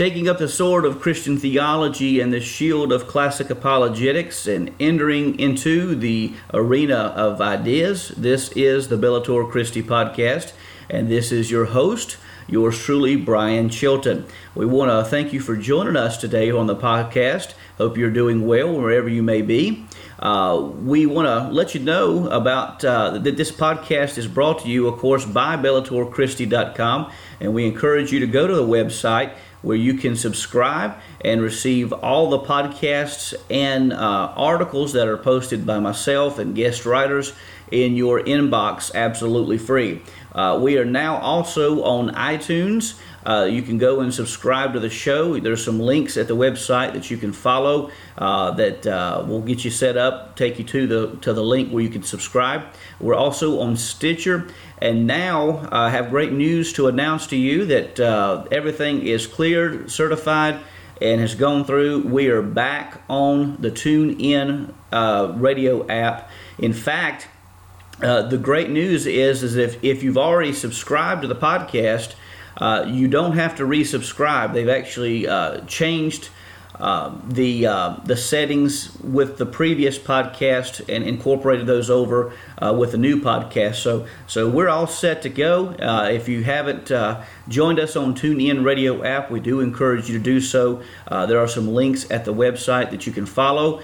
Taking up the sword of Christian theology and the shield of classic apologetics and entering into the arena of ideas. This is the Bellator Christi podcast, and this is your host, yours truly, Brian Chilton. We want to thank you for joining us today on the podcast. Hope you're doing well wherever you may be. Uh, we want to let you know about uh, that this podcast is brought to you, of course, by BellatorChristi.com, and we encourage you to go to the website where you can subscribe and receive all the podcasts and uh, articles that are posted by myself and guest writers in your inbox absolutely free. Uh, we are now also on iTunes. Uh, you can go and subscribe to the show. There's some links at the website that you can follow uh, that uh, will get you set up, take you to the to the link where you can subscribe. We're also on Stitcher, and now I have great news to announce to you that uh, everything is cleared, certified, and has gone through. We are back on the TuneIn uh, radio app. In fact. Uh, the great news is, is if, if you've already subscribed to the podcast, uh, you don't have to resubscribe. They've actually uh, changed uh, the uh, the settings with the previous podcast and incorporated those over uh, with the new podcast. So so we're all set to go. Uh, if you haven't joined us on TuneIn Radio app, we do encourage you to do so. there are some links at the website that you can follow.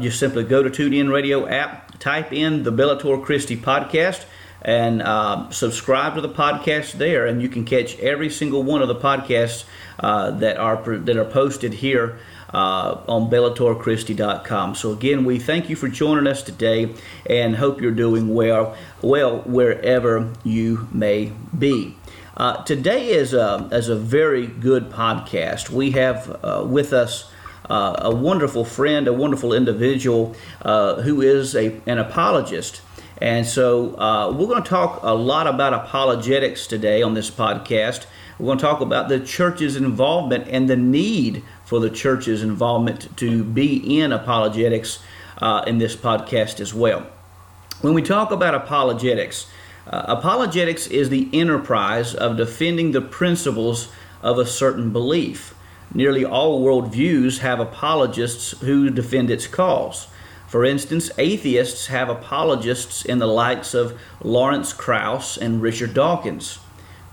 just simply go to TuneIn Radio app, type in the Bellator Christi podcast and uh, subscribe to the podcast there, and you can catch every single one of the podcasts uh, that are that are posted here uh, on BellatorChristi.com. So again, we thank you for joining us today, and hope you're doing well, well wherever you may be. Uh, today is a, is a very good podcast. We have uh, with us uh, a wonderful friend, a wonderful individual uh, who is a, an apologist. And so uh, we're going to talk a lot about apologetics today on this podcast. We're going to talk about the church's involvement and the need for the church's involvement to be in apologetics uh, in this podcast as well. When we talk about apologetics, uh, apologetics is the enterprise of defending the principles of a certain belief. Nearly all worldviews have apologists who defend its cause. For instance, atheists have apologists in the likes of Lawrence Krauss and Richard Dawkins.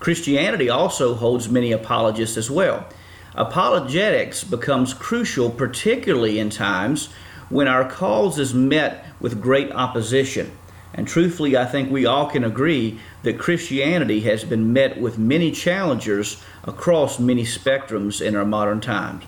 Christianity also holds many apologists as well. Apologetics becomes crucial, particularly in times when our cause is met with great opposition. And truthfully, I think we all can agree that Christianity has been met with many challengers across many spectrums in our modern times.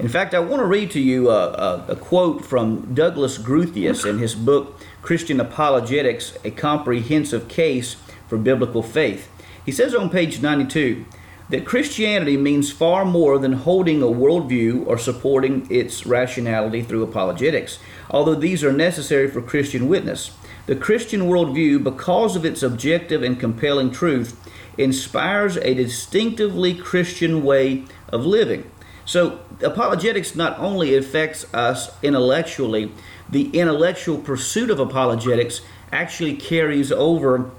In fact, I want to read to you a, a, a quote from Douglas Groothuis in his book, Christian Apologetics A Comprehensive Case for Biblical Faith. He says on page 92 that Christianity means far more than holding a worldview or supporting its rationality through apologetics, although these are necessary for Christian witness. The Christian worldview, because of its objective and compelling truth, inspires a distinctively Christian way of living. So, apologetics not only affects us intellectually, the intellectual pursuit of apologetics actually carries over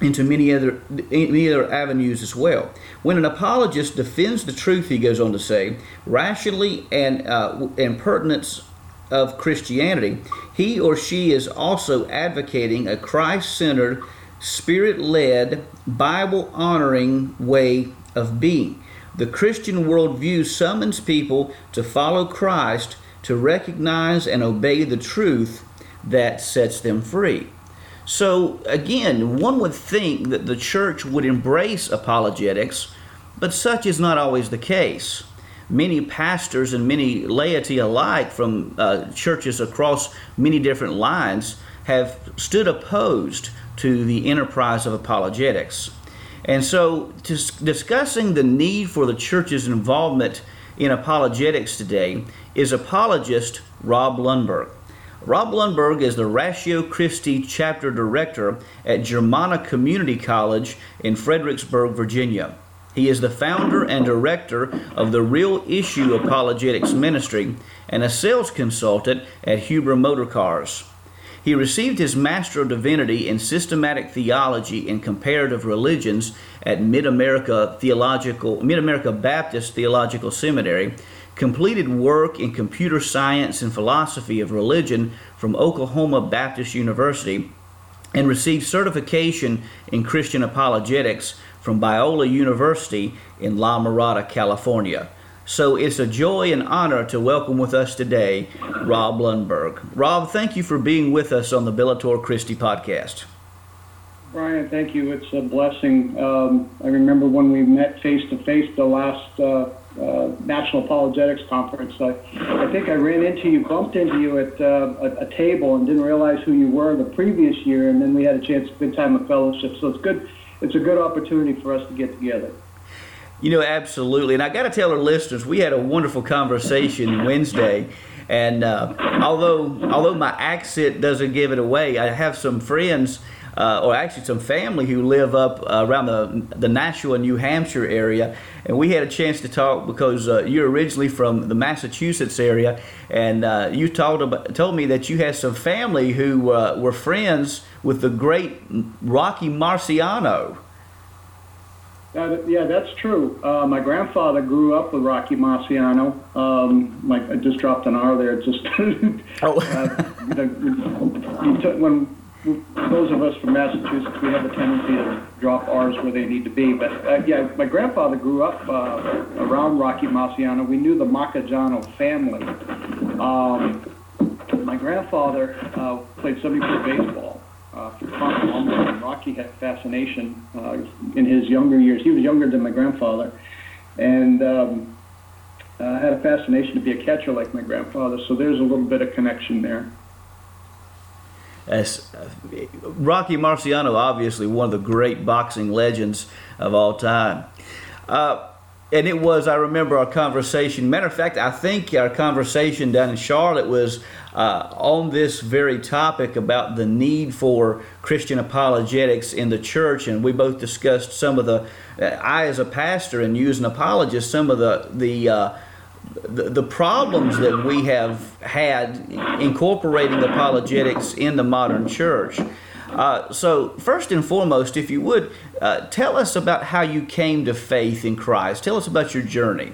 into many other many other avenues as well. When an apologist defends the truth, he goes on to say, rationally and uh, and pertinence of Christianity, he or she is also advocating a Christ-centered, spirit-led, Bible-honoring way of being. The Christian worldview summons people to follow Christ to recognize and obey the truth that sets them free. So, again, one would think that the church would embrace apologetics, but such is not always the case. Many pastors and many laity alike from uh, churches across many different lines have stood opposed to the enterprise of apologetics. And so, discussing the need for the church's involvement in apologetics today is apologist Rob Lundberg. Rob Lundberg is the Ratio Christi chapter director at Germanna Community College in Fredericksburg, Virginia. He is the founder and director of the Real Issue Apologetics Ministry and a sales consultant at Huber Motor Cars. He received his Master of Divinity in Systematic Theology and Comparative Religions at Mid America Theological Mid America Baptist Theological Seminary completed work in computer science and philosophy of religion from Oklahoma Baptist University, and received certification in Christian apologetics from Biola University in La Mirada, California. So it's a joy and honor to welcome with us today Rob Lundberg. Rob, thank you for being with us on the Bellator Christi podcast. Brian, thank you. It's a blessing. Um, I remember when we met face to face the last uh, uh, National Apologetics Conference. I, I think I ran into you, bumped into you at uh, a, a, table, and didn't realize who you were the previous year. And then we had a chance, good time of fellowship. So it's good. It's a good opportunity for us to get together. You know, absolutely. And I got to tell our listeners, we had a wonderful conversation Wednesday. And uh, although although my accent doesn't give it away, I have some friends uh, or actually some family who live up uh, around the, the Nashua, New Hampshire area. And we had a chance to talk because uh, you're originally from the Massachusetts area, and uh, you told, about, told me that you had some family who uh, were friends with the great Rocky Marciano. Yeah, that's true. Uh, my grandfather grew up with Rocky Marciano. Um, my, I just dropped an R there. Just oh. uh, you know, when those of us from Massachusetts, we have a tendency to drop R's where they need to be. But uh, yeah, my grandfather grew up uh, around Rocky Marciano. We knew the Marchegiano family. Um, my grandfather uh, played 70-foot baseball uh, Rocky had fascination uh, in his younger years. He was younger than my grandfather, and um, uh, had a fascination to be a catcher like my grandfather. So there's a little bit of connection there as uh, Rocky Marciano, obviously one of the great boxing legends of all time. Uh, and it was, I remember our conversation. Matter of fact, I think our conversation down in Charlotte was uh, on this very topic about the need for Christian apologetics in the church, and we both discussed some of the. Uh, I, as a pastor and you as an apologist, some of the the uh, the, the problems that we have had incorporating apologetics in the modern church. Uh, so, first and foremost, if you would, uh, tell us about how you came to faith in Christ. Tell us about your journey.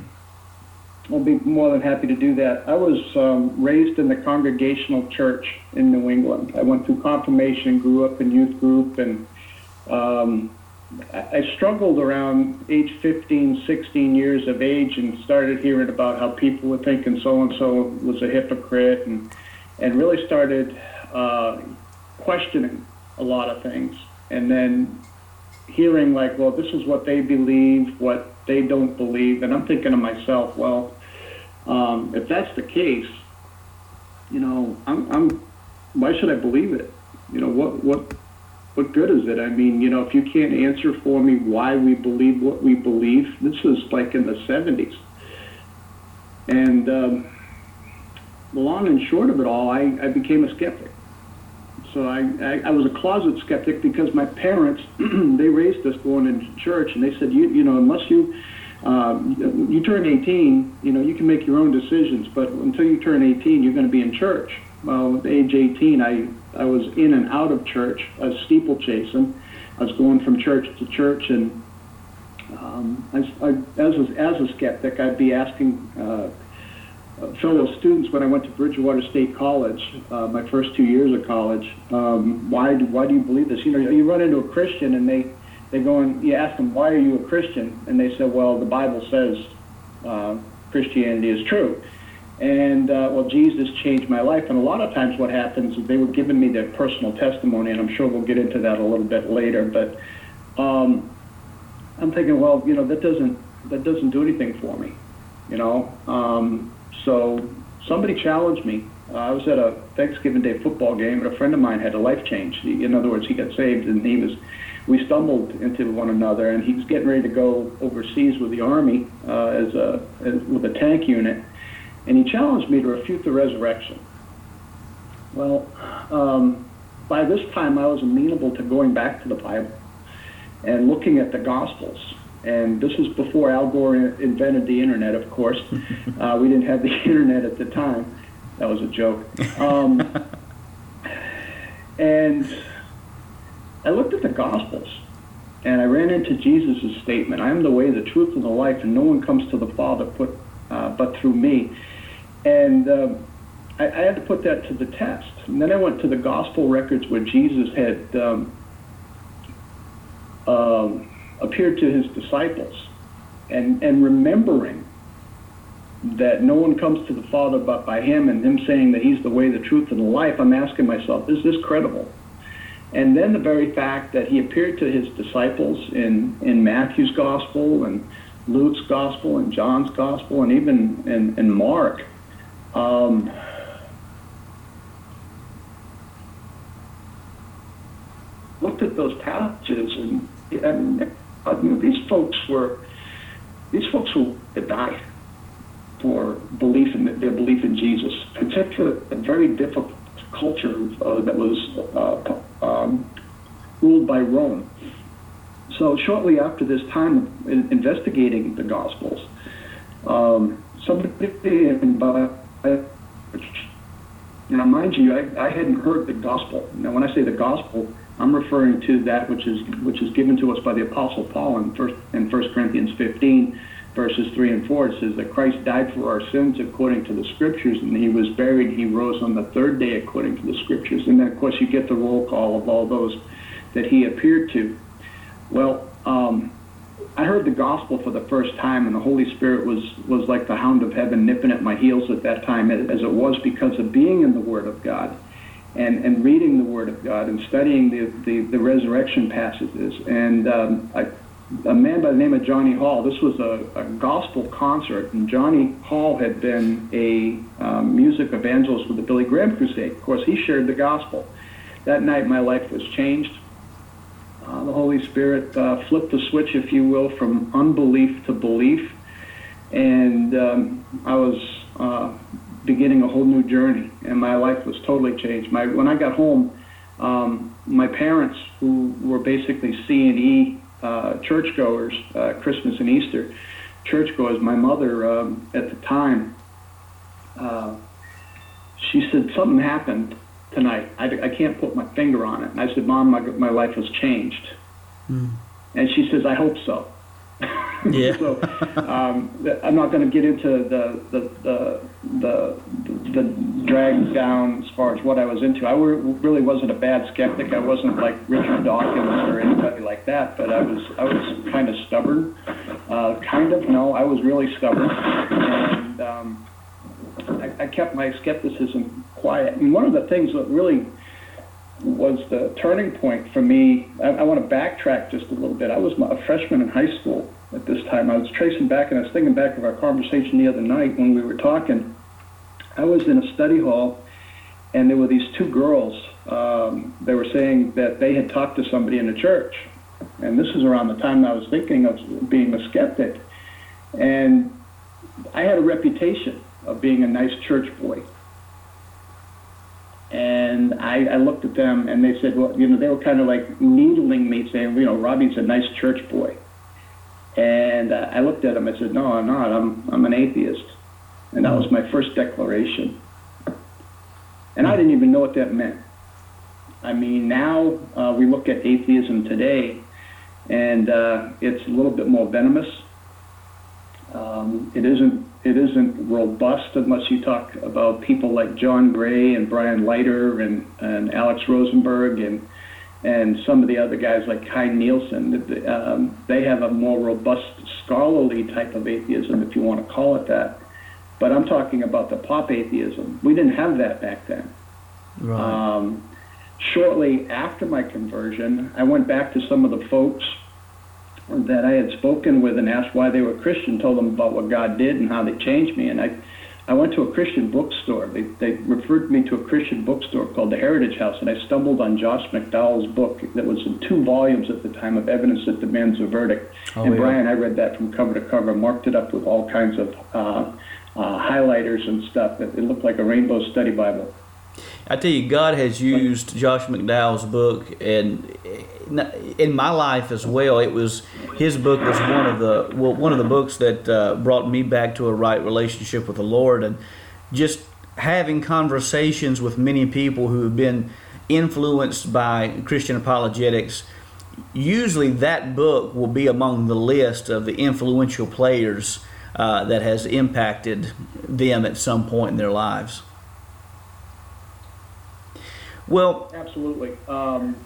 I'll be more than happy to do that. I was um, raised in the Congregational Church in New England. I went through confirmation, grew up in youth group, and um, I struggled around age 15, 16 years of age and started hearing about how people were thinking so and so was a hypocrite and, and really started uh, questioning a lot of things. And then hearing, like, well, this is what they believe, what they don't believe. And I'm thinking to myself, well, um, if that's the case, you know, I'm, I'm, why should I believe it? You know, what, what, what good is it? I mean, you know, if you can't answer for me why we believe what we believe, this was like in the 70s. And um, the long and short of it all, I, I became a skeptic. So I, I, I was a closet skeptic because my parents, they raised us going into church, and they said, you, you know, unless you um, you turn 18, you know, you can make your own decisions, but until you turn 18, you're going to be in church. Well, at age 18, I, I was in and out of church. I was steeplechasing. I was going from church to church, and um, I, I, as, a, as a skeptic, I'd be asking uh, fellow students when I went to Bridgewater State College, uh, my first two years of college, um, why, do, why do you believe this? You know, you run into a Christian and they, they go and you ask them, why are you a Christian? And they said, well, the Bible says uh, Christianity is true. And, uh, well, Jesus changed my life. And a lot of times what happens is they were giving me their personal testimony, and I'm sure we'll get into that a little bit later. But um, I'm thinking, well, you know, that doesn't, that doesn't do anything for me, you know. Um, so somebody challenged me. Uh, I was at a Thanksgiving Day football game, and a friend of mine had a life change. He, in other words, he got saved, and he was. We stumbled into one another, and he was getting ready to go overseas with the army uh, as a as, with a tank unit, and he challenged me to refute the resurrection. Well, um, by this time, I was amenable to going back to the Bible and looking at the Gospels and this was before Al Gore invented the internet, of course. Uh, we didn't have the internet at the time. That was a joke. Um, and I looked at the Gospels, and I ran into Jesus' statement, I am the way, the truth, and the life, and no one comes to the Father put, uh, but through me. And uh, I, I, had to put that to the test. And then I went to the Gospel records where Jesus had um, um, appeared to his disciples and, and remembering that no one comes to the Father but by him and him saying that he's the way, the truth, and the life, I'm asking myself, is this credible? And then the very fact that he appeared to his disciples in, in Matthew's gospel and Luke's gospel and John's gospel and even in, in Mark. Um, looked at those passages and, and I mean, these folks were these folks who died for belief in their belief in Jesus. Such a, very difficult culture uh, that was uh, um, ruled by Rome. So shortly after this time in investigating the Gospels, um, somebody. Now, mind you, I, I hadn't heard the gospel. Now, when I say the gospel, I'm referring to that which is which is given to us by the Apostle Paul in first in First Corinthians 15, verses three and four. It says that Christ died for our sins according to the Scriptures, and He was buried. He rose on the third day according to the Scriptures. And then, of course, you get the roll call of all those that He appeared to. Well, um, I heard the gospel for the first time, and the Holy Spirit was was like the hound of heaven nipping at my heels at that time, as it was because of being in the Word of God and, and reading the Word of God and studying the, the, the resurrection passages. And um, man by the name of Johnny Hall, this was a, a gospel concert, and Johnny Hall had been a um, music evangelist with the Billy Graham Crusade. Of course, he shared the gospel. That night, my life was changed. Uh, the Holy Spirit uh, flipped the switch, if you will, from unbelief to belief. And um, I was uh, beginning a whole new journey, and my life was totally changed. My when I got home, um, my parents, who were basically C and E uh, churchgoers, uh, Christmas and Easter churchgoers, my mother um, at the time, uh, she said something happened tonight. I, I can't put my finger on it. And I said, Mom, my my life has changed. Mm. And she says, I hope so. Yeah. so um, I'm not going to get into the the, the the the drag down as far as what I was into. I really wasn't a bad skeptic. I wasn't like Richard Dawkins or anybody like that. But I was I was kind of stubborn. Uh, kind of no, I was really stubborn, and um, I, I kept my skepticism quiet. And one of the things that really was the turning point for me. I, I want to backtrack just a little bit. I was a freshman in high school at this time. I was tracing back and I was thinking back of our conversation the other night when we were talking. I was in a study hall and there were these two girls. Um, they were saying that they had talked to somebody in the church, and this is around the time I was thinking of being a skeptic, and I had a reputation of being a nice church boy. And I, I looked at them and they said, well, you know, they were kind of like needling me, saying, you know, Robbie's a nice church boy. And uh, I looked at him. I said, "No, I'm not. I'm I'm an atheist." And that was my first declaration. And I didn't even know what that meant. I mean, now uh, we look at atheism today, and uh, it's a little bit more venomous. Um, it isn't it isn't robust unless you talk about people like John Gray and Brian Leiter and, and Alex Rosenberg and and some of the other guys like Kai Nielsen, um, they have a more robust scholarly type of atheism, if you want to call it that. But I'm talking about the pop atheism. We didn't have that back then. Right. Um, shortly after my conversion, I went back to some of the folks that I had spoken with and asked why they were Christian, told them about what God did and how they changed me. And I I went to a Christian bookstore. They, they referred me to a Christian bookstore called the Heritage House, and I stumbled on Josh McDowell's book that was in two volumes at the time of Evidence That Demands a Verdict. Oh, and yeah. Brian, I read that from cover to cover, marked it up with all kinds of uh, uh, highlighters and stuff. It, it looked like a rainbow study Bible. I tell you, God has used Josh McDowell's book, and in my life as well, it was his book was one of the well, one of the books that uh, brought me back to a right relationship with the Lord, and just having conversations with many people who have been influenced by Christian apologetics. Usually, that book will be among the list of the influential players uh, that has impacted them at some point in their lives. Well, Absolutely. Um,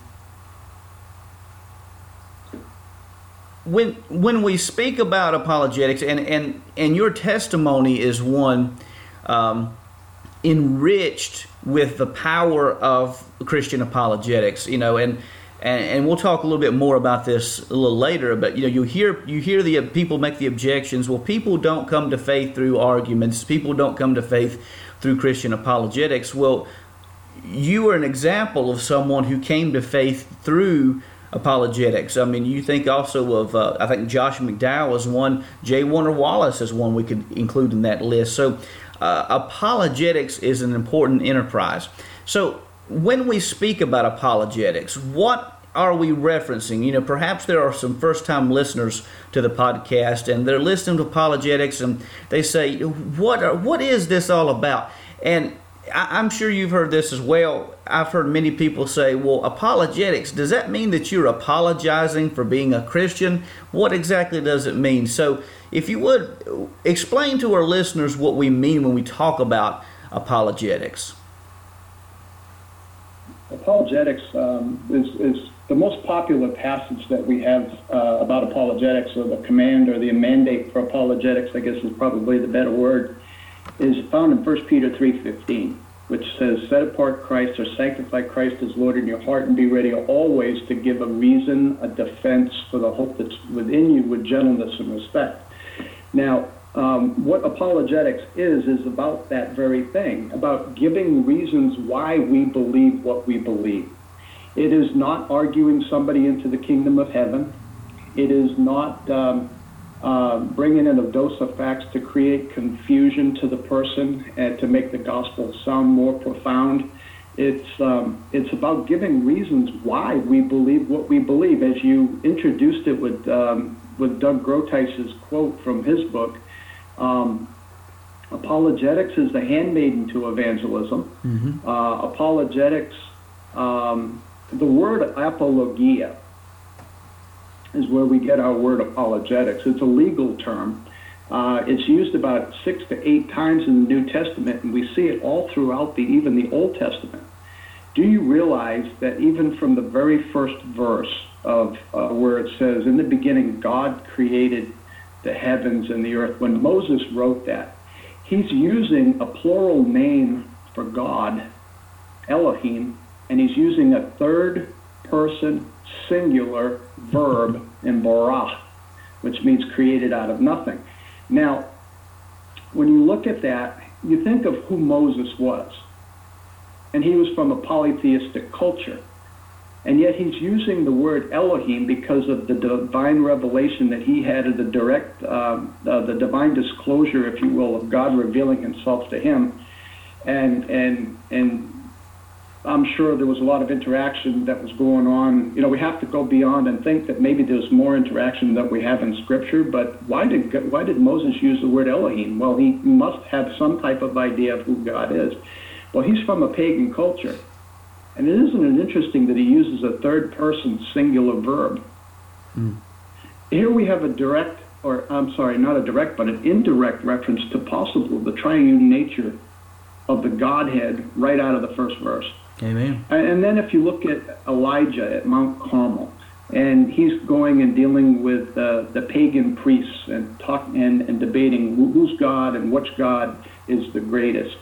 when when we speak about apologetics, and and and your testimony is one um, enriched with the power of Christian apologetics, you know, and. And, and we'll talk a little bit more about this a little later. But you know, you hear you hear the people make the objections. Well, people don't come to faith through arguments. People don't come to faith through Christian apologetics. Well, you are an example of someone who came to faith through apologetics. I mean, you think also of, uh, I think Josh McDowell is one, J. Warner Wallace is one we could include in that list. So, uh, apologetics is an important enterprise. So, when we speak about apologetics, what are we referencing? You know, perhaps there are some first time listeners to the podcast and they're listening to apologetics and they say, What, are, what is this all about? And I- I'm sure you've heard this as well. I've heard many people say, well, apologetics, does that mean that you're apologizing for being a Christian? What exactly does it mean? So, if you would explain to our listeners what we mean when we talk about apologetics. apologetics um, is, is the most popular passage that we have uh, about apologetics, or the command or the mandate for apologetics, I guess is probably the better word, is found in 1 Peter 3.15, which says, Set apart Christ or sanctify Christ as Lord in your heart and be ready always to give a reason, a defense for the hope that's within you with gentleness and respect. Now, um, what apologetics is, is about that very thing, about giving reasons why we believe what we believe. It is not arguing somebody into the kingdom of heaven. It is not um, uh, bringing in a dose of facts to create confusion to the person and to make the gospel sound more profound. It's um, it's about giving reasons why we believe what we believe. As you introduced it with um, with Doug Groothuis's quote from his book, um, apologetics is the handmaiden to evangelism. Uh, apologetics, um, the word apologia is where we get our word apologetics. It's a legal term. Uh, it's used about six to eight times in the New Testament, and we see it all throughout the even the Old Testament. Do you realize that even from the very first verse of uh, where it says, "In the beginning, God created the heavens and the earth," when Moses wrote that, he's using a plural name for God, Elohim, and he's using a third person singular verb in bara, which means created out of nothing. Now, when you look at that, you think of who Moses was. and he was from a polytheistic culture. And yet he's using the word Elohim because of the divine revelation that he had, of the direct, um, uh, the divine disclosure, if you will, of God revealing himself to him. And, and, and I'm sure there was a lot of interaction that was going on. You know, we have to go beyond and think that maybe there's more interaction that we have in Scripture. But why did why did Moses use the word Elohim? Well, he must have some type of idea of who God is. Well, he's from a pagan culture, and it isn't it interesting that he uses a third person singular verb? Mm. Here we have a direct, or I'm sorry, not a direct, but an indirect reference to possible the triune nature of the Godhead right out of the first verse. Amen. And then if you look at Elijah at Mount Carmel, and he's going and dealing with uh, the pagan priests and talk and, and debating who's God and which God is the greatest.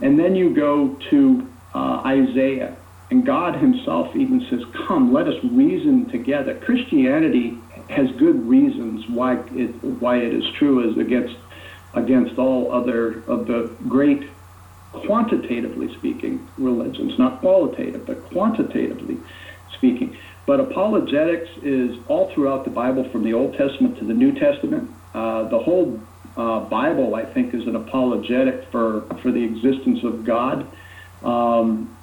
And then you go to uh, Isaiah, and God Himself even says, "Come, let us reason together." Christianity has good reasons why it why it is true as against against all other of the great quantitatively speaking, religions, not qualitative, but quantitatively speaking. But apologetics is all throughout the Bible, from the Old Testament to the New Testament. Uh, the whole uh, Bible, I think, is an apologetic for, for the existence of God. Um,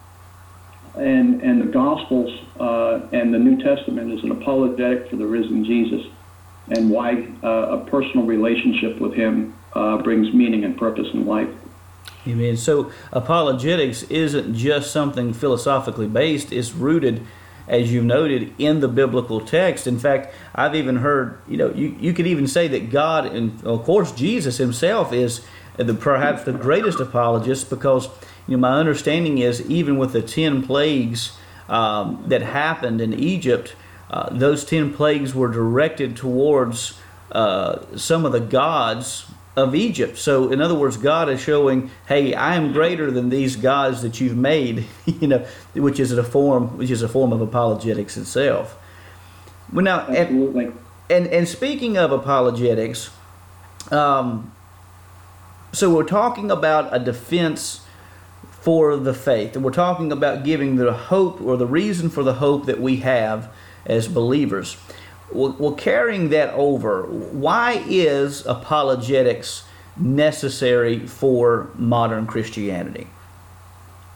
and, and the Gospels uh, and the New Testament is an apologetic for the risen Jesus and why uh, a personal relationship with Him uh, brings meaning and purpose in life. Amen. So apologetics isn't just something philosophically based, it's rooted, as you've noted, in the biblical text. In fact, I've even heard, you know, you, you could even say that God, and of course Jesus himself, is the, perhaps the greatest apologist because, you know, my understanding is even with the 10 plagues um, that happened in Egypt, uh, those 10 plagues were directed towards uh, some of the gods of Egypt. So, in other words, God is showing, "Hey, I am greater than these gods that you've made," you know, which is a form, which is a form of apologetics itself. Well, now, Absolutely. And, and speaking of apologetics, um, so we're talking about a defense for the faith, and we're talking about giving the hope or the reason for the hope that we have as believers well, carrying that over, why is apologetics necessary for modern Christianity?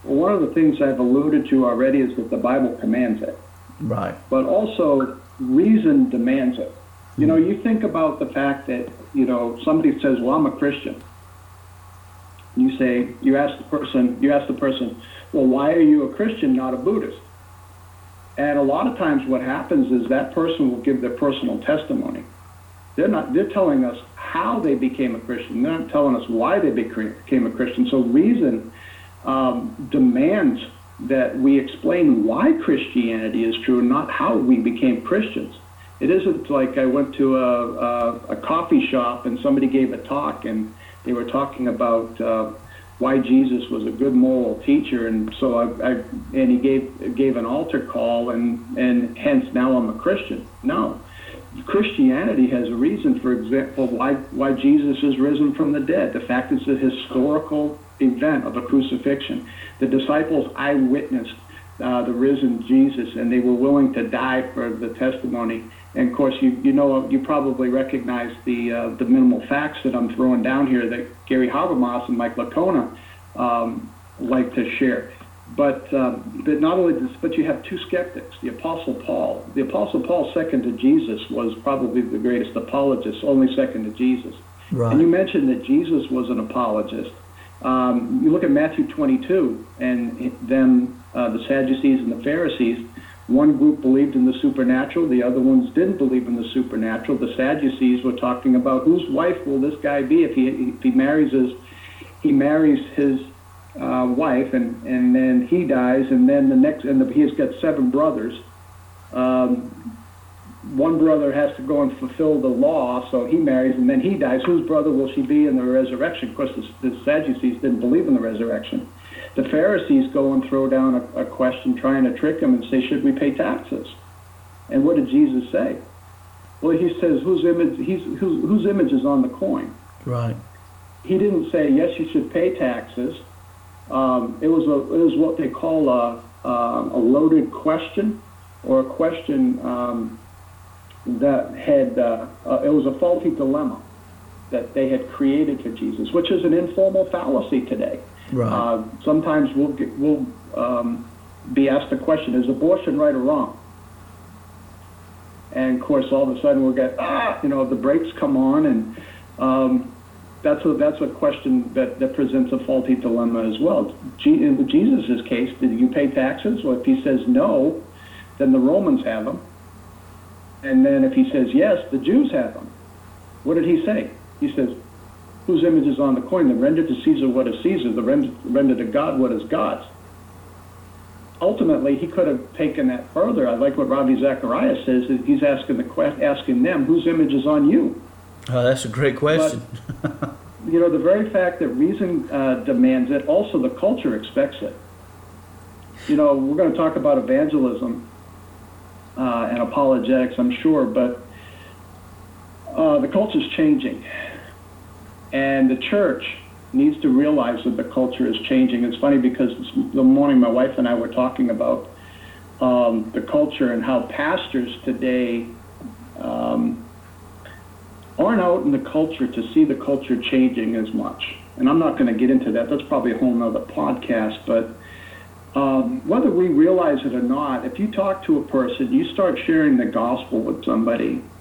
Well, one of the things I've alluded to already is that the Bible commands it. Right. But also, reason demands it. You know, you think about the fact that, you know, somebody says, well, I'm a Christian. You say, you ask the person, you ask the person, well, why are you a Christian, not a Buddhist? And a lot of times what happens is that person will give their personal testimony. They're not they're telling us how they became a Christian. They're not telling us why they became a Christian. So reason um, demands that we explain why Christianity is true, and not how we became Christians. It isn't like I went to a, a, a coffee shop and somebody gave a talk and they were talking about uh, why Jesus was a good moral teacher, and so I, I and he gave gave an altar call, and and hence now I'm a Christian. No, Christianity has a reason, for example, why why Jesus is risen from the dead. The fact it's a historical event of a crucifixion. The disciples eyewitnessed uh, the risen Jesus, and they were willing to die for the testimony. And of course, you you know you probably recognize the uh, the minimal facts that I'm throwing down here that Gary Habermas and Mike Licona um, like to share. But um, but not only this, but you have two skeptics. The Apostle Paul. The Apostle Paul, second to Jesus, was probably the greatest apologist, only second to Jesus. Right. And you mentioned that Jesus was an apologist. Um, you look at Matthew 22, and then uh, the Sadducees and the Pharisees one group believed in the supernatural, the other ones didn't believe in the supernatural. The Sadducees were talking about whose wife will this guy be if he if he marries his he marries his uh, wife and and then he dies and then the next and the, he's got seven brothers. Um, one brother has to go and fulfill the law, so he marries and then he dies. Whose brother will she be in the resurrection? Of course, the, the Sadducees didn't believe in the resurrection the Pharisees go and throw down a, a question trying to trick him and say, should we pay taxes? And what did Jesus say? Well, he says, whose image, he's, whose, whose image is on the coin? Right. He didn't say, yes, you should pay taxes, Um, it was a, it was what they call a, um, a loaded question, or a question um, that had uh, uh, it was a faulty dilemma that they had created for Jesus, which is an informal fallacy today. Right. Uh, sometimes we'll get, we'll um, be asked the question: Is abortion right or wrong? And of course, all of a sudden we'll get ah, you know, the brakes come on, and um, that's a that's a question that, that presents a faulty dilemma as well. in Jesus' case, did you pay taxes? Well, if he says no, then the Romans have them, and then if he says yes, the Jews have them. What did he say? He says, "Whose image is on the coin? The render to Caesar what is Caesar. The render, to God what is God's." ultimately, he could have taken that further. I like what Ravi Zacharias says. That he's asking the asking them, whose image is on you? Oh, that's a great question. But, you know, the very fact that reason uh, demands it, also the culture expects it. You know, we're going to talk about evangelism uh, and apologetics, I'm sure, but uh, the culture is changing, and the church needs to realize that the culture is changing. It's funny because the morning my wife and I were talking about um, the culture and how pastors today um, aren't out in the culture to see the culture changing as much. And I'm not going to get into that. That's probably a whole other podcast. But um, whether we realize it or not, if you talk to a person, you start sharing the gospel with somebody,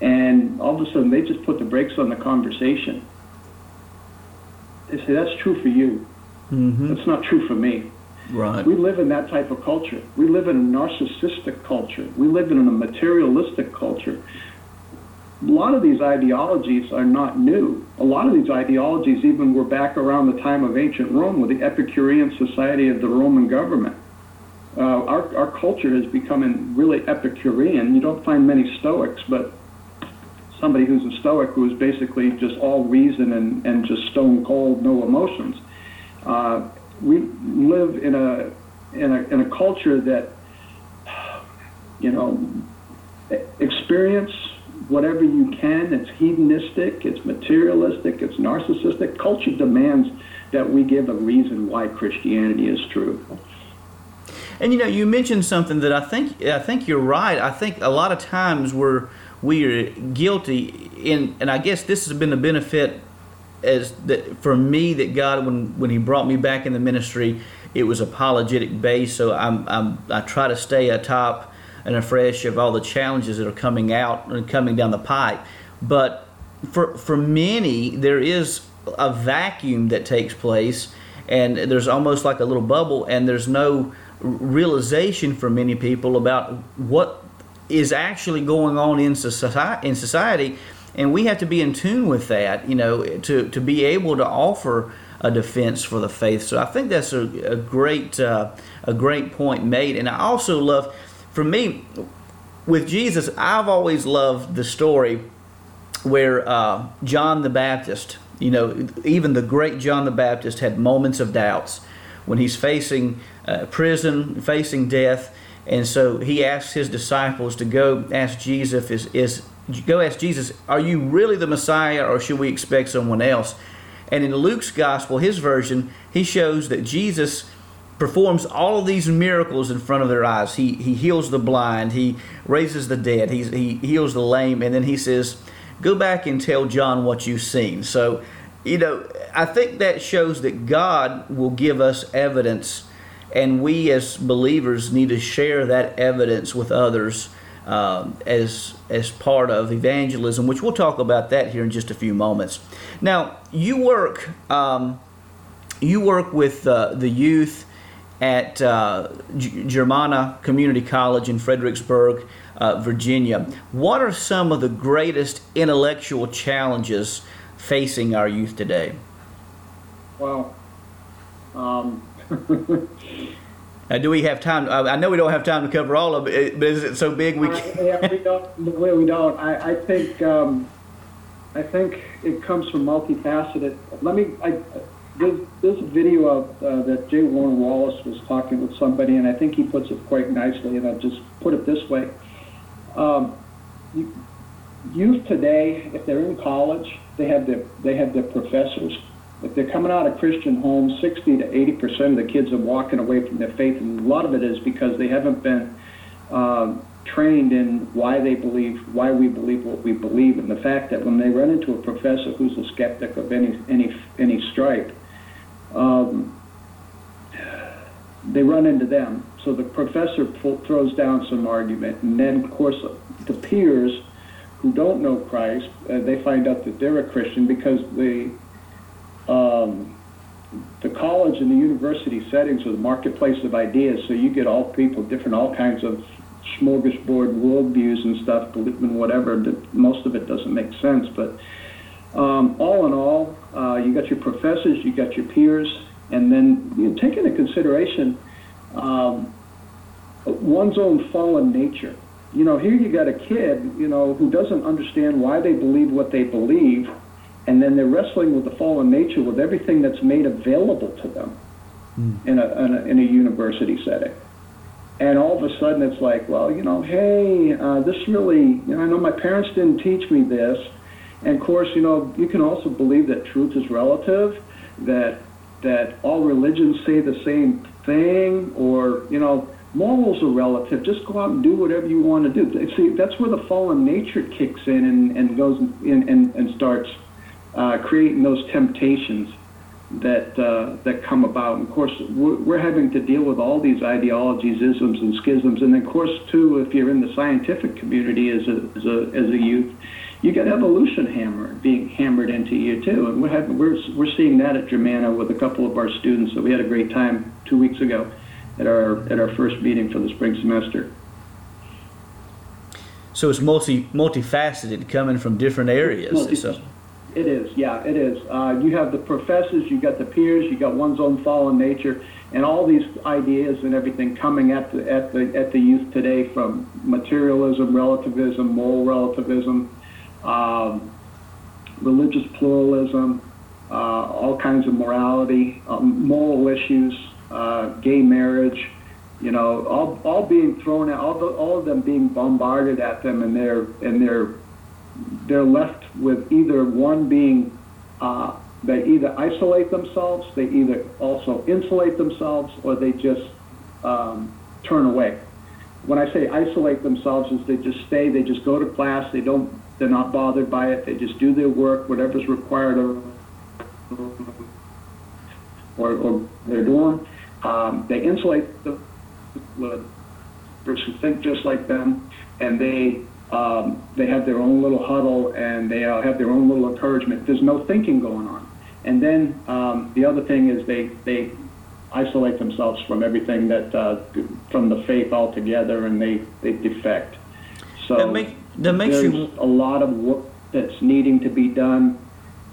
and all of a sudden they just put the brakes on the conversation they say that's true for you. Mm-hmm. That's not true for me. Right. We live in that type of culture. We live in a narcissistic culture. We live in a materialistic culture. A lot of these ideologies are not new. A lot of these ideologies even were back around the time of ancient Rome with the Epicurean society of the Roman government. Uh, our, our culture is becoming really Epicurean. You don't find many Stoics, but somebody who's a Stoic who is basically just all reason and, and just stone cold, no emotions. Uh, we live in a, in a in a culture that you know experience whatever you can. It's hedonistic, it's materialistic, it's narcissistic. Culture demands that we give a reason why Christianity is true. And you know, you mentioned something that I think I think you're right. I think a lot of times we're we are guilty in, and I guess this has been the benefit as that for me that God when when He brought me back in the ministry, it was apologetic based. So I'm, I'm I try to stay atop and afresh of all the challenges that are coming out and coming down the pipe. But for for many, there is a vacuum that takes place, and there's almost like a little bubble, and there's no realization for many people about what is actually going on in society, in society, and we have to be in tune with that, you know, to, to be able to offer a defense for the faith. So I think that's a, a great uh, a great point made, and I also love, for me, with Jesus, I've always loved the story where uh, John the Baptist, you know, even the great John the Baptist had moments of doubts when he's facing uh, prison, facing death and so he asks his disciples to go ask Jesus, is, is go ask Jesus, are you really the Messiah or should we expect someone else? And in Luke's gospel, his version, he shows that Jesus performs all of these miracles in front of their eyes. He, he heals the blind, he raises the dead, he, he heals the lame, and then he says, Go back and tell John what you've seen. So, you know, I think that shows that God will give us evidence and we as believers need to share that evidence with others um, as as part of evangelism, which we'll talk about that here in just a few moments. Now, you work um, you work with uh, the youth at uh, G- Germanna Community College in Fredericksburg, uh, Virginia. What are some of the greatest intellectual challenges facing our youth today? Well, um, Uh, do we have time? Uh, I know we don't have time to cover all of it, but is it so big we? Can't? yeah, we don't. We don't. I, I think. Um, I think it comes from multifaceted. Let me. I, there's, there's a video of, uh, that J. Warner Wallace was talking with somebody, and I think he puts it quite nicely. And I'll just put it this way: um, youth today, if they're in college, they have their they have their professors if they're coming out of Christian homes, 60 to 80 percent of the kids are walking away from their faith, and a lot of it is because they haven't been um, trained in why they believe, why we believe what we believe, and the fact that when they run into a professor who's a skeptic of any any any stripe, um, they run into them. So the professor throws down some argument, and then of course the peers who don't know Christ, uh, they find out that they're a Christian because the um, the college and the university settings are the marketplace of ideas. So you get all people, different, all kinds of smorgasbord worldviews and stuff, in whatever. Most of it doesn't make sense, but um, all in all, uh, you got your professors, you got your peers, and then you know, take into consideration um, one's own fallen nature. You know, here you got a kid, you know, who doesn't understand why they believe what they believe, and then they're wrestling with the fallen nature with everything that's made available to them mm. in, a, in, a, in a university setting and all of a sudden it's like, well, you know, hey, uh, this really, you know, I know my parents didn't teach me this, and of course, you know, you can also believe that truth is relative, that that all religions say the same thing, or you know, morals are relative. Just go out and do whatever you want to do. See, that's where the fallen nature kicks in and, and goes in and, and starts uh, creating those temptations that uh, that come about. And of course, we're, having to deal with all these ideologies, isms, and schisms. And then of course, too, if you're in the scientific community as a as a, as a youth, you get evolution hammer being hammered into you too. And we're having, we're we're seeing that at Germanna with a couple of our students. So we had a great time two weeks ago at our at our first meeting for the spring semester. So it's multi multifaceted, coming from different areas. Multi- so it is, yeah, it is. Uh, you have the professors, you got the peers, you got one's own fallen nature, and all these ideas and everything coming at the at the at the youth today from materialism, relativism, moral relativism, um, religious pluralism, uh, all kinds of morality, um, moral issues, uh, gay marriage, you know, all, all being thrown at, all, the, all of them being bombarded at them, and they're and they're they're left with either one being uh, they either isolate themselves, they either also insulate themselves, or they just um, turn away. When I say isolate themselves, is they just stay, they just go to class, they don't, they're not bothered by it, they just do their work, whatever's required of, or, or they're doing. Um, they insulate the who think just like them, and they um, they have their own little huddle and they uh, have their own little encouragement. There's no thinking going on. And then um, the other thing is they they isolate themselves from everything that uh, from the faith altogether, and they they defect. So that, make, that makes there's you a lot of work that's needing to be done.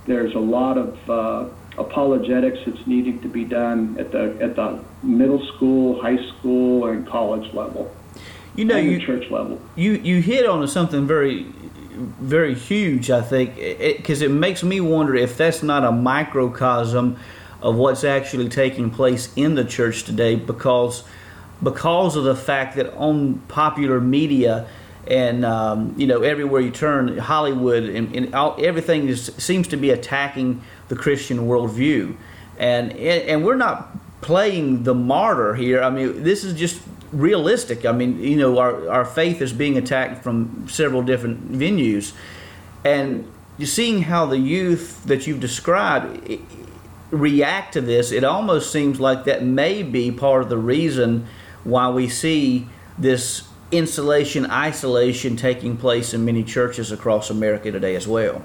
There's a lot of uh, apologetics that's needing to be done at the at the middle school, high school, and college level you know, you church level. You you hit on something very very huge. I think because it, it makes me wonder if that's not a microcosm of what's actually taking place in the church today, because because of the fact that on popular media and um, you know everywhere you turn, Hollywood and, and all, everything is, seems to be attacking the Christian worldview, and and we're not playing the martyr here. I mean, this is just realistic. I mean, you know, our, our faith is being attacked from several different venues. And you're seeing how the youth that you've described react to this, it almost seems like that may be part of the reason why we see this insulation, isolation taking place in many churches across America today as well.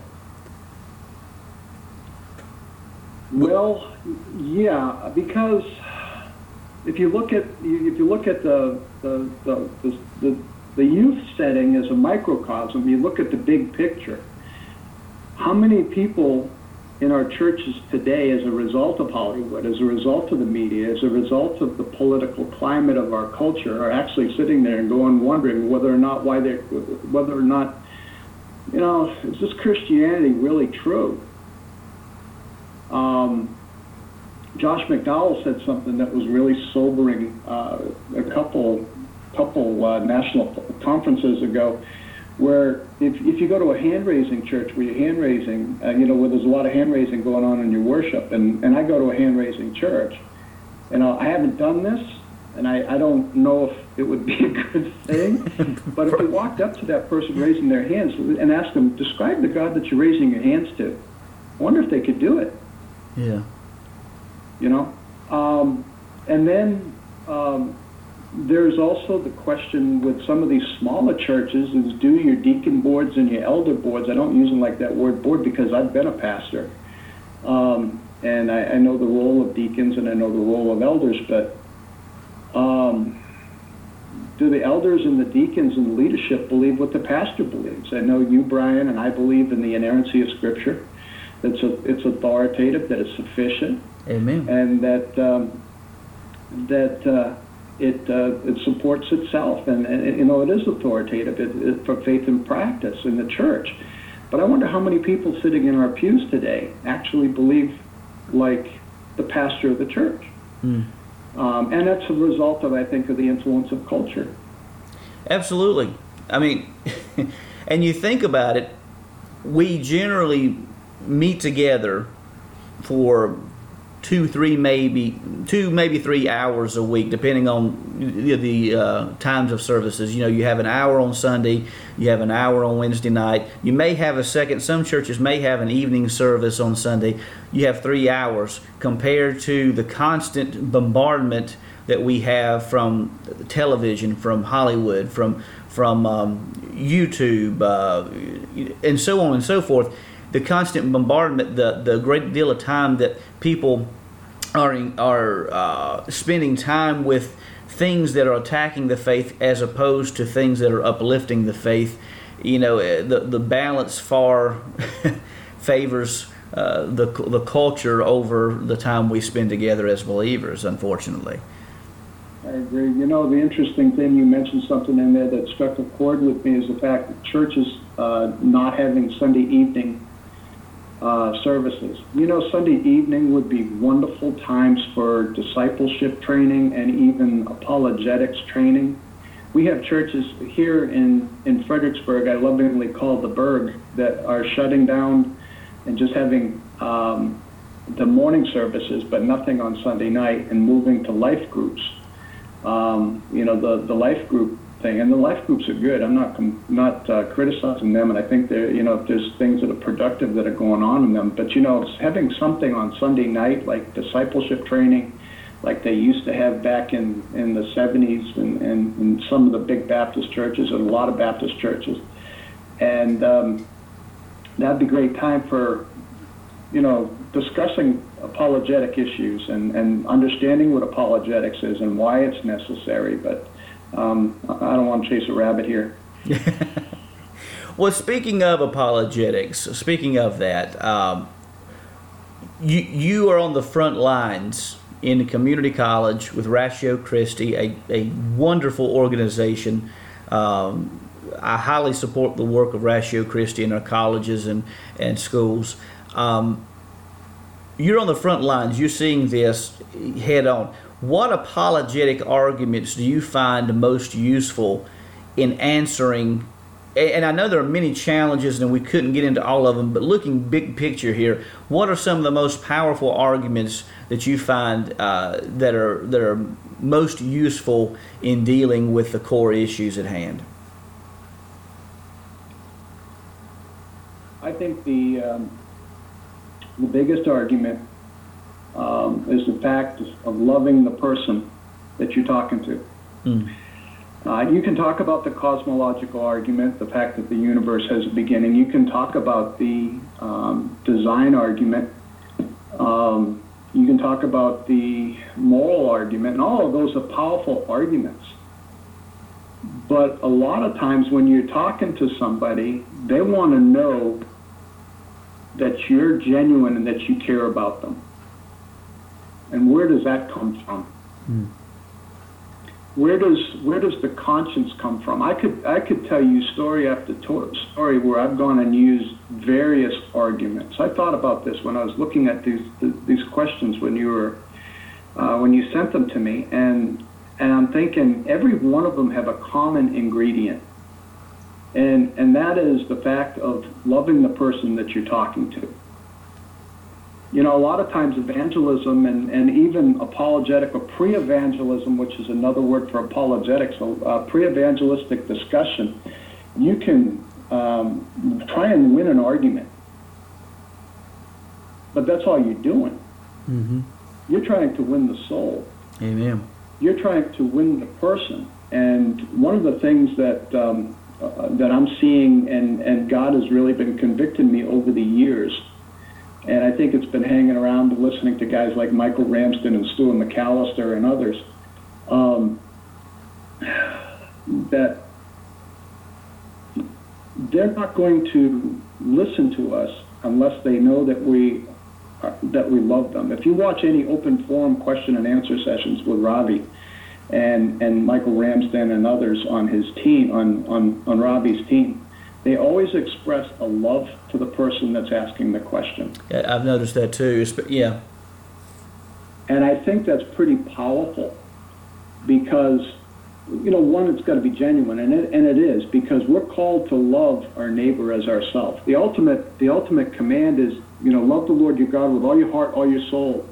Well, yeah, because if you look at if you look at the the, the, the, the youth setting as a microcosm, you look at the big picture. How many people in our churches today, as a result of Hollywood, as a result of the media, as a result of the political climate of our culture, are actually sitting there and going wondering whether or not why they whether or not you know is this Christianity really true? Um, Josh McDowell said something that was really sobering uh, a couple couple uh, national conferences ago, where if, if you go to a hand raising church where you're hand raising, uh, you know, where there's a lot of hand raising going on in your worship, and, and I go to a hand raising church, and I haven't done this, and I, I don't know if it would be a good thing, but if you walked up to that person raising their hands and asked them, describe the God that you're raising your hands to, I wonder if they could do it. Yeah. You know? Um, and then um, there's also the question with some of these smaller churches is do your deacon boards and your elder boards. I don't use them like that word board because I've been a pastor. Um, and I, I know the role of deacons and I know the role of elders, but um, do the elders and the deacons and the leadership believe what the pastor believes? I know you, Brian, and I believe in the inerrancy of Scripture. It's a, it's authoritative, that it's sufficient, Amen. and that um, that uh, it uh, it supports itself, and, and, you know it is authoritative it, it, for faith and practice in the church. But I wonder how many people sitting in our pews today actually believe like the pastor of the church. Mm. Um, and that's a result of, I think, of the influence of culture. Absolutely. I mean, and you think about it, we generally meet together for two, three, maybe two, maybe three hours a week, depending on the, uh, times of services. You know, you have an hour on Sunday, you have an hour on Wednesday night. You may have a second. Some churches may have an evening service on Sunday. You have three hours compared to the constant bombardment that we have from television, from Hollywood, from from um, YouTube, uh, and so on and so forth the constant bombardment, the the great deal of time that people are in, are uh, spending time with things that are attacking the faith as opposed to things that are uplifting the faith. You know, eh, the the balance far favors uh, the the culture over the time we spend together as believers. Unfortunately. I agree. You know, the interesting thing you mentioned something in there that struck a chord with me is the fact that churches uh, not having Sunday evening uh, services. You know, Sunday evening would be wonderful times for discipleship training and even apologetics training. We have churches here in, in Fredericksburg, I lovingly call the Berg, that are shutting down and just having um, the morning services, but nothing on Sunday night, and moving to life groups. Um, you know, the, the life group thing. And the life groups are good. I'm not not uh, criticizing them, and I think there, you know, there's things that are productive that are going on in them. But you know, having something on Sunday night like discipleship training, like they used to have back in in the 70s, and and, and some of the big Baptist churches and a lot of Baptist churches, and um, that'd be a great time for, you know, discussing apologetic issues and, and understanding what apologetics is and why it's necessary. But um, I don't want to chase a rabbit here. well, speaking of apologetics, speaking of that, um, you you are on the front lines in community college with Ratio Christi, a, a wonderful organization. Um, I highly support the work of Ratio Christi in our colleges and, and schools. Um, you're on the front lines, you're seeing this head on what apologetic arguments do you find most useful in answering? And I know there are many challenges, and we couldn't get into all of them. But looking big picture here, what are some of the most powerful arguments that you find uh, that are that are most useful in dealing with the core issues at hand? I think the um, the biggest argument um, is the fact of loving the person that you're talking to. Mm. Uh, you can talk about the cosmological argument, the fact that the universe has a beginning. You can talk about the um, design argument. Um, you can talk about the moral argument, and all of those are powerful arguments. But a lot of times when you're talking to somebody, they want to know that you're genuine and that you care about them. And where does that come from? Mm. Where does where does the conscience come from? I could I could tell you story after to- story where I've gone and used various arguments. I thought about this when I was looking at these these questions when you were uh, when you sent them to me, and and I'm thinking every one of them have a common ingredient, and and that is the fact of loving the person that you're talking to. You know, a lot of times evangelism and, and even apologetic or pre-evangelism, which is another word for apologetics, a pre-evangelistic discussion, you can um, try and win an argument, but that's all you're doing. Mm-hmm. You're trying to win the soul. Amen. You're trying to win the person. And one of the things that um, uh, that I'm seeing, and, and God has really been convicting me over the years, and I think it's been hanging around listening to guys like Michael Ramsden and Stuart McAllister and others, um, that they're not going to listen to us unless they know that we that we love them. If you watch any open forum question and answer sessions with Ravi and and Michael Ramsden and others on his team on on on Ravi's team, they always express a love to the person that's asking the question. Yeah, I've noticed that too. Yeah. And I think that's pretty powerful because you know, one, it's got to be genuine, and it, and it is because we're called to love our neighbor as ourselves. The ultimate, the ultimate command is, you know, love the Lord your God with all your heart, all your soul,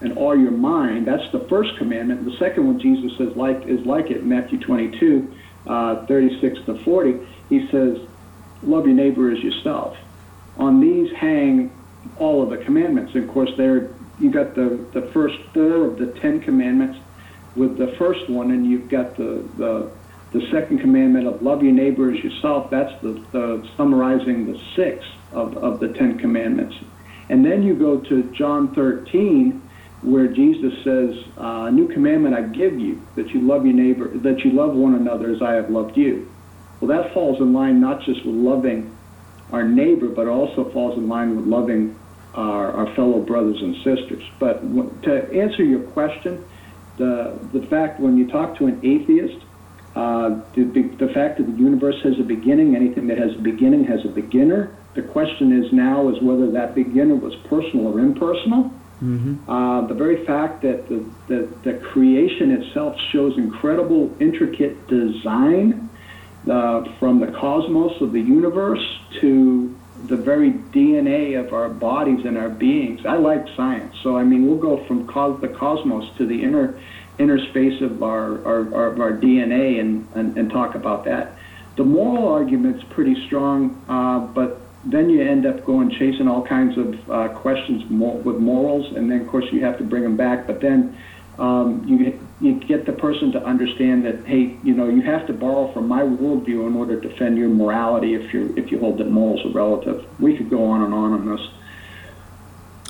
and all your mind. That's the first commandment. The second one, Jesus says, like is like it. Matthew 22, uh, 36 to 40. He says, love your neighbor as yourself. On these hang all of the commandments. And of course, there you got the the first four of the Ten Commandments with the first one, and you've got the, the, the second commandment of love your neighbor as yourself. That's the, the summarizing the six of, of the Ten Commandments. And then you go to John 13, where Jesus says, uh, "A new commandment I give you, that you love your neighbor, that you love one another as I have loved you." Well, that falls in line not just with loving our neighbor, but also falls in line with loving our, our fellow brothers and sisters. But to answer your question, the, the fact when you talk to an atheist, uh, the, the fact that the universe has a beginning, anything that has a beginning has a beginner. The question is now is whether that beginner was personal or impersonal. Mm-hmm. Uh, the very fact that the, the, the, creation itself shows incredible, intricate design uh, from the cosmos of the universe to the very DNA of our bodies and our beings. I like science, so I mean, we'll go from the cosmos to the inner inner space of our our, our, our DNA and, and, and talk about that. The moral argument's pretty strong, uh, but then you end up going chasing all kinds of uh, questions with morals, and then of course you have to bring them back. But then um, you you get the person to understand that hey, you know, you have to borrow from my worldview in order to defend your morality if you if you hold that morals are relative. We could go on and on on this.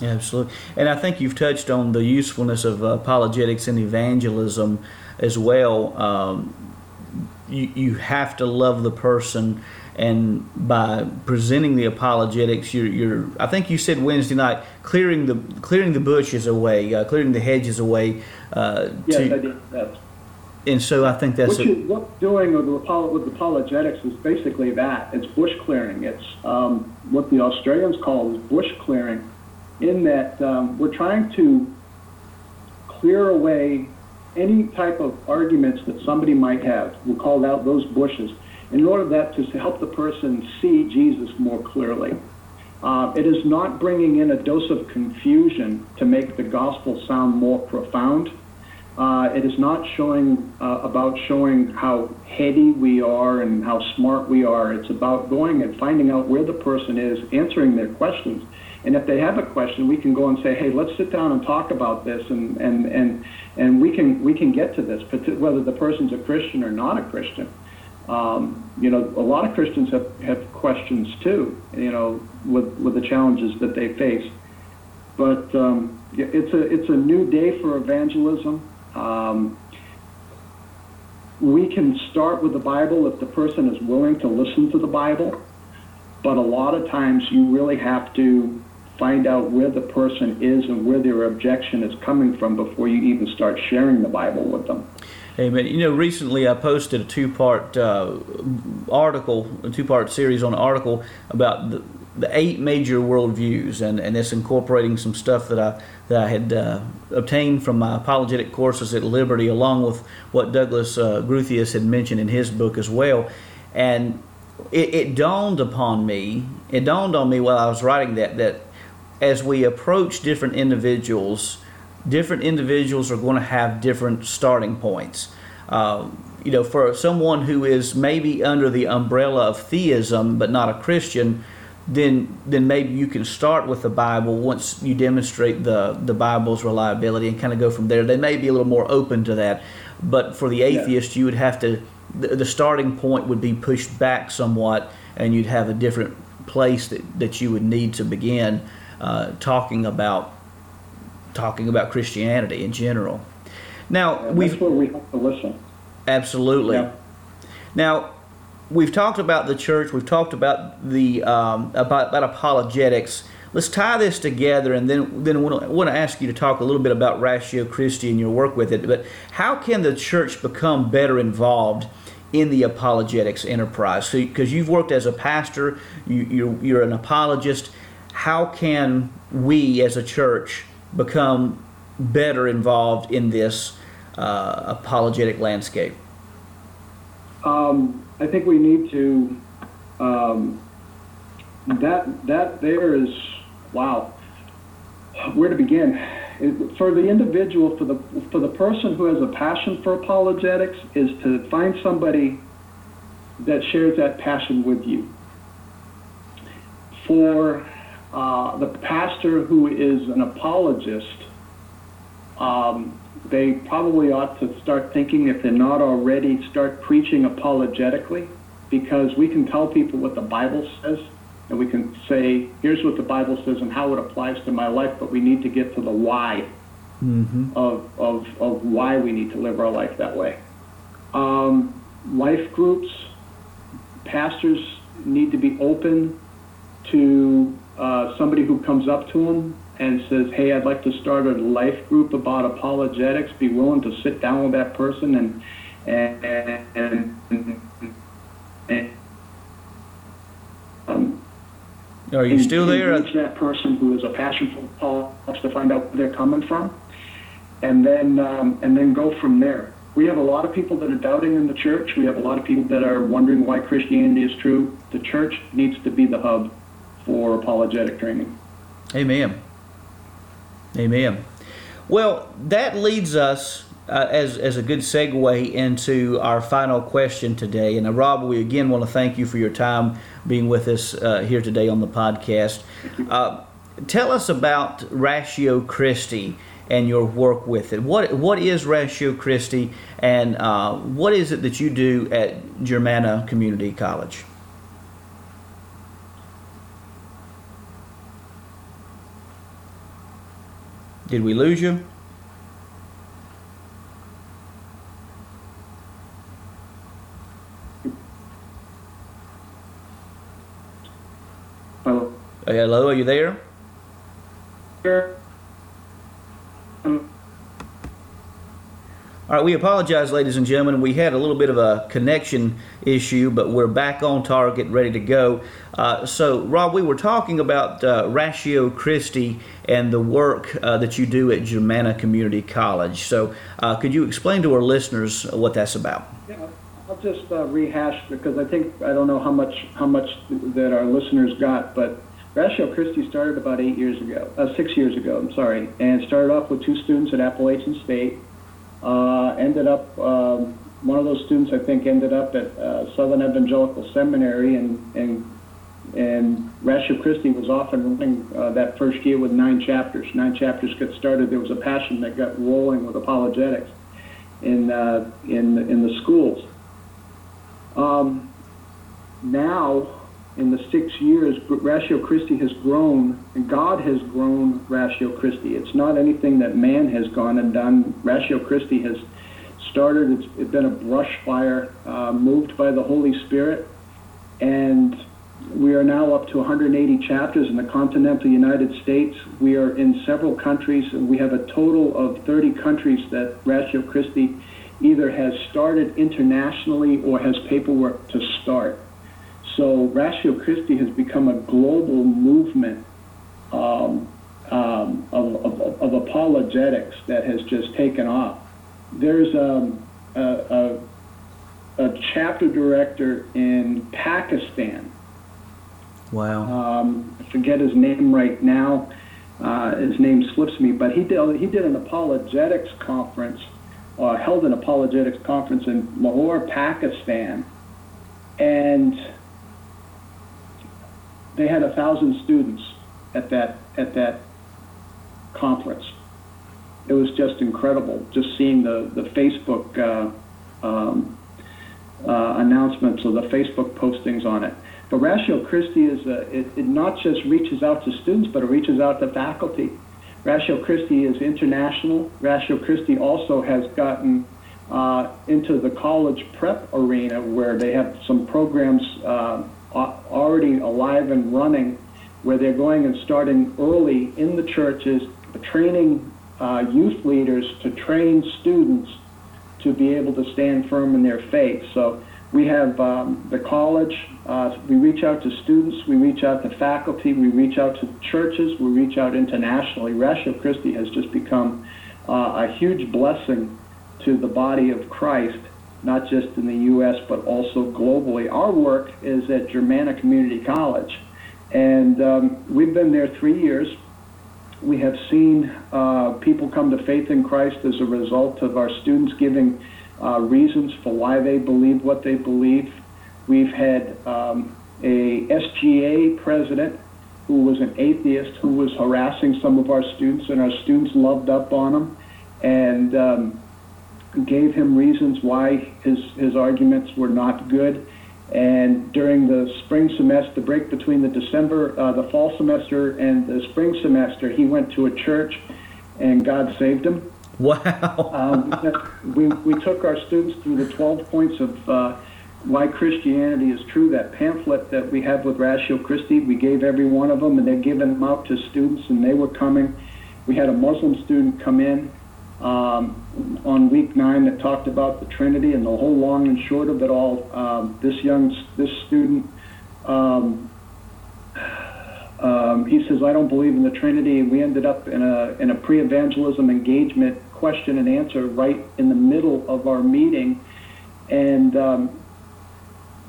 Absolutely, and I think you've touched on the usefulness of apologetics and evangelism as well. Um, you you have to love the person and by presenting the apologetics, you're, you're, I think you said Wednesday night, clearing the clearing the bushes away, uh, clearing the hedges away. Uh, yes, to, I did. And so I think that's what, you, what doing with, with apologetics is basically that. It's bush clearing. It's um, what the Australians call is bush clearing, in that um, we're trying to clear away any type of arguments that somebody might have. We call out those bushes in order that to help the person see Jesus more clearly. Uh, it is not bringing in a dose of confusion to make the gospel sound more profound. Uh, it is not showing uh, about showing how heady we are and how smart we are. It's about going and finding out where the person is, answering their questions. And if they have a question, we can go and say, "Hey, let's sit down and talk about this," and and and and we can we can get to this, whether the person's a Christian or not a Christian. Um, you know, a lot of Christians have, have questions too, you know, with, with the challenges that they face. But um, it's, a, it's a new day for evangelism. Um, we can start with the Bible if the person is willing to listen to the Bible, but a lot of times you really have to find out where the person is and where their objection is coming from before you even start sharing the Bible with them. Amen. You know, recently I posted a two-part uh, article, a two-part series on an article about the, the eight major worldviews, and, and it's incorporating some stuff that I that I had uh, obtained from my apologetic courses at Liberty, along with what Douglas uh, Groothuis had mentioned in his book as well. And it, it dawned upon me. It dawned on me while I was writing that that as we approach different individuals, different individuals are going to have different starting points. Uh, you know, for someone who is maybe under the umbrella of theism but not a Christian, then then maybe you can start with the Bible once you demonstrate the the Bible's reliability and kind of go from there. They may be a little more open to that, but for the atheist, yeah. you would have to the, the starting point would be pushed back somewhat, and you'd have a different place that, that you would need to begin uh, talking about talking about Christianity in general. Now we that's where we have to listen. Absolutely. Yeah. Now we've talked about the church. We've talked about the um, about, about apologetics. Let's tie this together, and then then I want to ask you to talk a little bit about Ratio Christi and your work with it. But how can the church become better involved in the apologetics enterprise? Because so, you've worked as a pastor, you, you're, you're an apologist. How can we as a church become better involved in this uh, apologetic landscape? Um, I think we need to. Um, that that there is wow. Where to begin? For the individual, for the for the person who has a passion for apologetics, is to find somebody that shares that passion with you. For uh, the pastor who is an apologist, um, they probably ought to start thinking, if they're not already, start preaching apologetically, because we can tell people what the Bible says, and we can say, here's what the Bible says and how it applies to my life, but we need to get to the why mm-hmm. of, of, of why we need to live our life that way. Um, life groups, pastors need to be open to uh, somebody who comes up to them and says, "Hey, I'd like to start a life group about apologetics. Be willing to sit down with that person and and and, and, and um, are you still there? Reach that person who is a passion for politics to find out where they're coming from, and then um, and then go from there. We have a lot of people that are doubting in the church. We have a lot of people that are wondering why Christianity is true. The church needs to be the hub for apologetic training. Amen. Amen. Well, that leads us uh, as, as a good segue into our final question today. And uh, Rob, we again want to thank you for your time being with us uh, here today on the podcast. Uh, tell us about Ratio Christi and your work with it. What what is Ratio Christi, and uh, what is it that you do at Germanna Community College? Did we lose you? Hello. hello, are you there? Sure. Um, all right, we apologize, ladies and gentlemen. We had a little bit of a connection issue, but we're back on target, ready to go. Uh, so, Rob, we were talking about uh, Ratio Christi and the work uh, that you do at Germanna Community College. So, uh, could you explain to our listeners what that's about? Yeah, I'll just uh, rehash because I think I don't know how much how much that our listeners got, but Ratio Christi started about eight years ago, uh, six years ago. I'm sorry, and started off with two students at Appalachian State uh, ended up, um, one of those students I think ended up at uh, Southern Evangelical Seminary, and and and Ratio Christi was off and running uh, that first year with nine chapters. Nine chapters got started. There was a passion that got rolling with apologetics in uh, in in the schools. Um, now in the six years, Ratio Christi has grown, and God has grown Ratio Christi. It's not anything that man has gone and done. Ratio Christi has started, it's, it's been a brush fire uh, moved by the Holy Spirit, and we are now up to 180 chapters in the continental United States. We are in several countries, and we have a total of 30 countries that Ratio Christi either has started internationally or has paperwork to start. So Ratio Christi has become a global movement um, um, of, of, of, apologetics that has just taken off. There's um, a, a, a chapter chapter director in Pakistan. Wow. Um, I forget his name right now. Uh, his name slips me, but he did he did an apologetics conference, uh, held an apologetics conference in Lahore, Pakistan, and they had a thousand students at that at that conference. It was just incredible, just seeing the the Facebook uh, um, uh, announcements or the Facebook postings on it. But Ratio Christi is a, it, it not just reaches out to students, but it reaches out to faculty. Ratio Christi is international. Ratio Christi also has gotten uh, into the college prep arena where they have some programs uh, already alive and running where they're going and starting early in the churches, training uh, youth leaders to train students to be able to stand firm in their faith. So we have um, the college, uh, we reach out to students, we reach out to faculty, we reach out to churches, we reach out internationally. Ratio Christi has just become uh, a huge blessing to the body of Christ, not just in the U.S., but also globally. Our work is at Germanna Community College, and um, we've been there three years. We have seen uh, people come to faith in Christ as a result of our students giving uh, reasons for why they believe what they believe. We've had um, a SGA president who was an atheist who was harassing some of our students, and our students loved up on him and um, gave him reasons why his, his arguments were not good. And during the spring semester, the break between the December, uh, the fall semester and the spring semester, he went to a church and God saved him. Wow. um, we, we took our students through the 12 points of uh, why Christianity is true, that pamphlet that we have with Ratio Christi. We gave every one of them, and they're giving them out to students, and they were coming. We had a Muslim student come in um, on week nine that talked about the Trinity, and the whole long and short of it all, um, this young this student um, um, he says, I don't believe in the Trinity. We ended up in a, in a pre evangelism engagement question and answer right in the middle of our meeting. And um,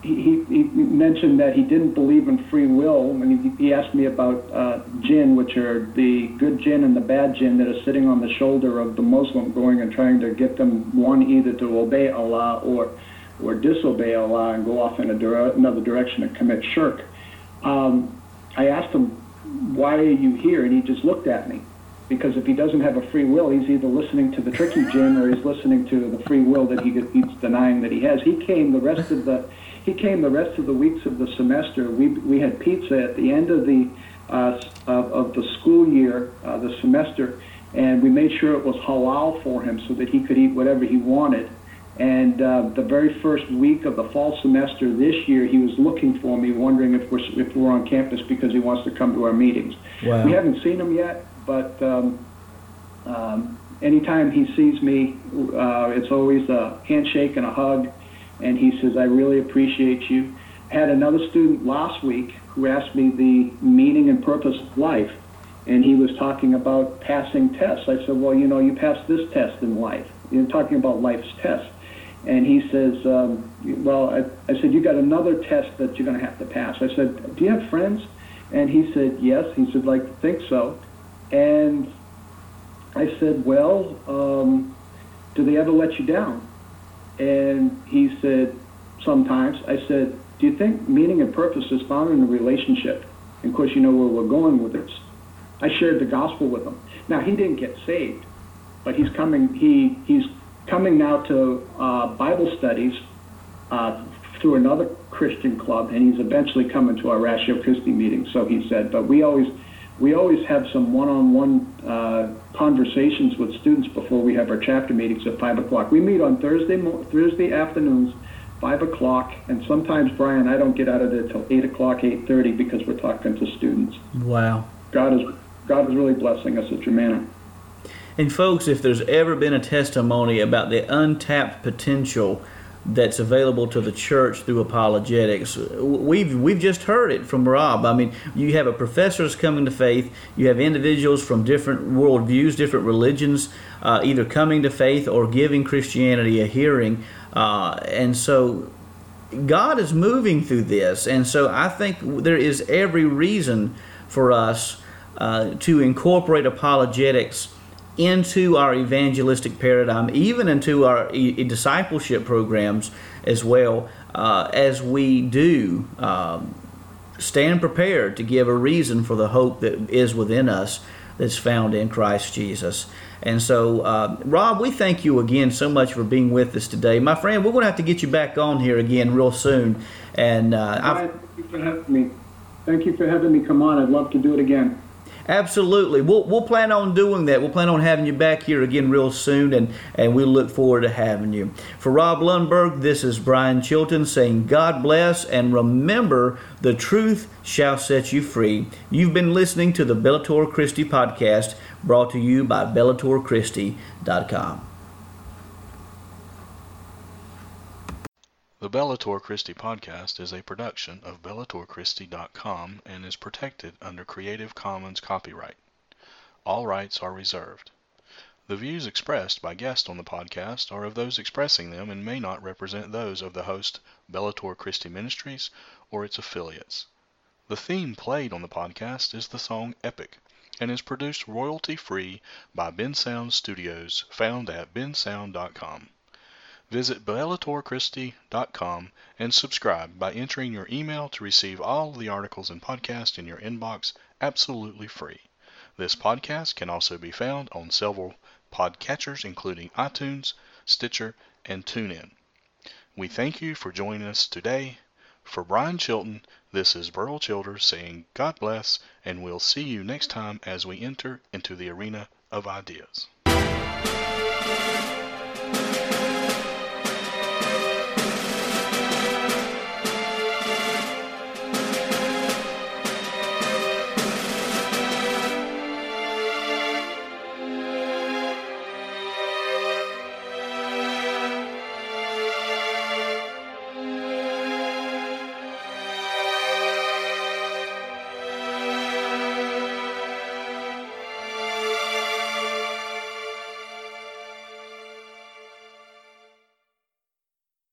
he, he, mentioned that he didn't believe in free will. And he, he asked me about uh, jinn, which are the good jinn and the bad jinn that are sitting on the shoulder of the Muslim, going and trying to get them, one, either to obey Allah or, or disobey Allah and go off in a dire- another direction and commit shirk. Um, I asked him, why are you here? And he just looked at me. Because if he doesn't have a free will, he's either listening to the tricky jinn or he's listening to the free will that he, he's denying that he has. He came the rest of the he came the rest of the weeks of the semester. We we had pizza at the end of the uh, of, of the school year, uh, the semester, and we made sure it was halal for him so that he could eat whatever he wanted. And uh, the very first week of the fall semester this year, he was looking for me, wondering if we're if we're on campus because he wants to come to our meetings. Wow. We haven't seen him yet, but um, um, anytime he sees me, uh, it's always a handshake and a hug. And he says, "I really appreciate you." had another student last week who asked me the meaning and purpose of life, and he was talking about passing tests. I said, "Well, you know, you pass this test in life." You're talking about life's tests and he says, um, well, I, I said, you got another test that you're going to have to pass. I said, do you have friends? And he said, yes. He said, like, think so. And I said, well, um, do they ever let you down? And he said, sometimes. I said, do you think meaning and purpose is found in a relationship? And of course, you know where we're going with this. I shared the gospel with him. Now, he didn't get saved, but he's coming, he, he's coming now to uh, Bible studies uh, through another Christian club, and he's eventually coming to our Ratio Christi meeting. So he said, but we always we always have some one-on-one uh, conversations with students before we have our chapter meetings at five o'clock. We meet on Thursday Thursday afternoons, five o'clock, and sometimes Brian, I don't get out of there till eight o'clock, eight thirty because we're talking to students. Wow. God is God is really blessing us at Germanna. And folks, if there's ever been a testimony about the untapped potential that's available to the church through apologetics. We've we've just heard it from Rob. I mean, you have a professors coming to faith. You have individuals from different worldviews, different religions, uh, either coming to faith or giving Christianity a hearing. Uh, and so, God is moving through this, and so I think there is every reason for us uh, to incorporate apologetics into our evangelistic paradigm, even into our e- discipleship programs as well, uh, as we do um, stand prepared to give a reason for the hope that is within us that's found in Christ Jesus. And so, uh, Rob, we thank you again so much for being with us today. My friend, we're going to have to get you back on here again real soon. And uh, thank you for having me. Thank you for having me come on. I'd love to do it again. Absolutely. We'll, we'll plan on doing that. We'll plan on having you back here again real soon, and, and we look forward to having you. For Rob Lundberg, this is Brian Chilton saying God bless, and remember, the truth shall set you free. You've been listening to the Bellator Christi podcast brought to you by BellatorChristi.com. The Bellator Christi podcast is a production of BellatorChristi.com and is protected under Creative Commons copyright. All rights are reserved. The views expressed by guests on the podcast are of those expressing them and may not represent those of the host, Bellator Christi Ministries, or its affiliates. The theme played on the podcast is the song Epic and is produced royalty free by Bensound Studios, found at bensound.com. Visit bellatorchristi.com and subscribe by entering your email to receive all the articles and podcasts in your inbox absolutely free. This podcast can also be found on several podcatchers including iTunes, Stitcher, and TuneIn. We thank you for joining us today. For Brian Chilton, this is Burl Childers saying God bless, and we'll see you next time as we enter into the arena of ideas.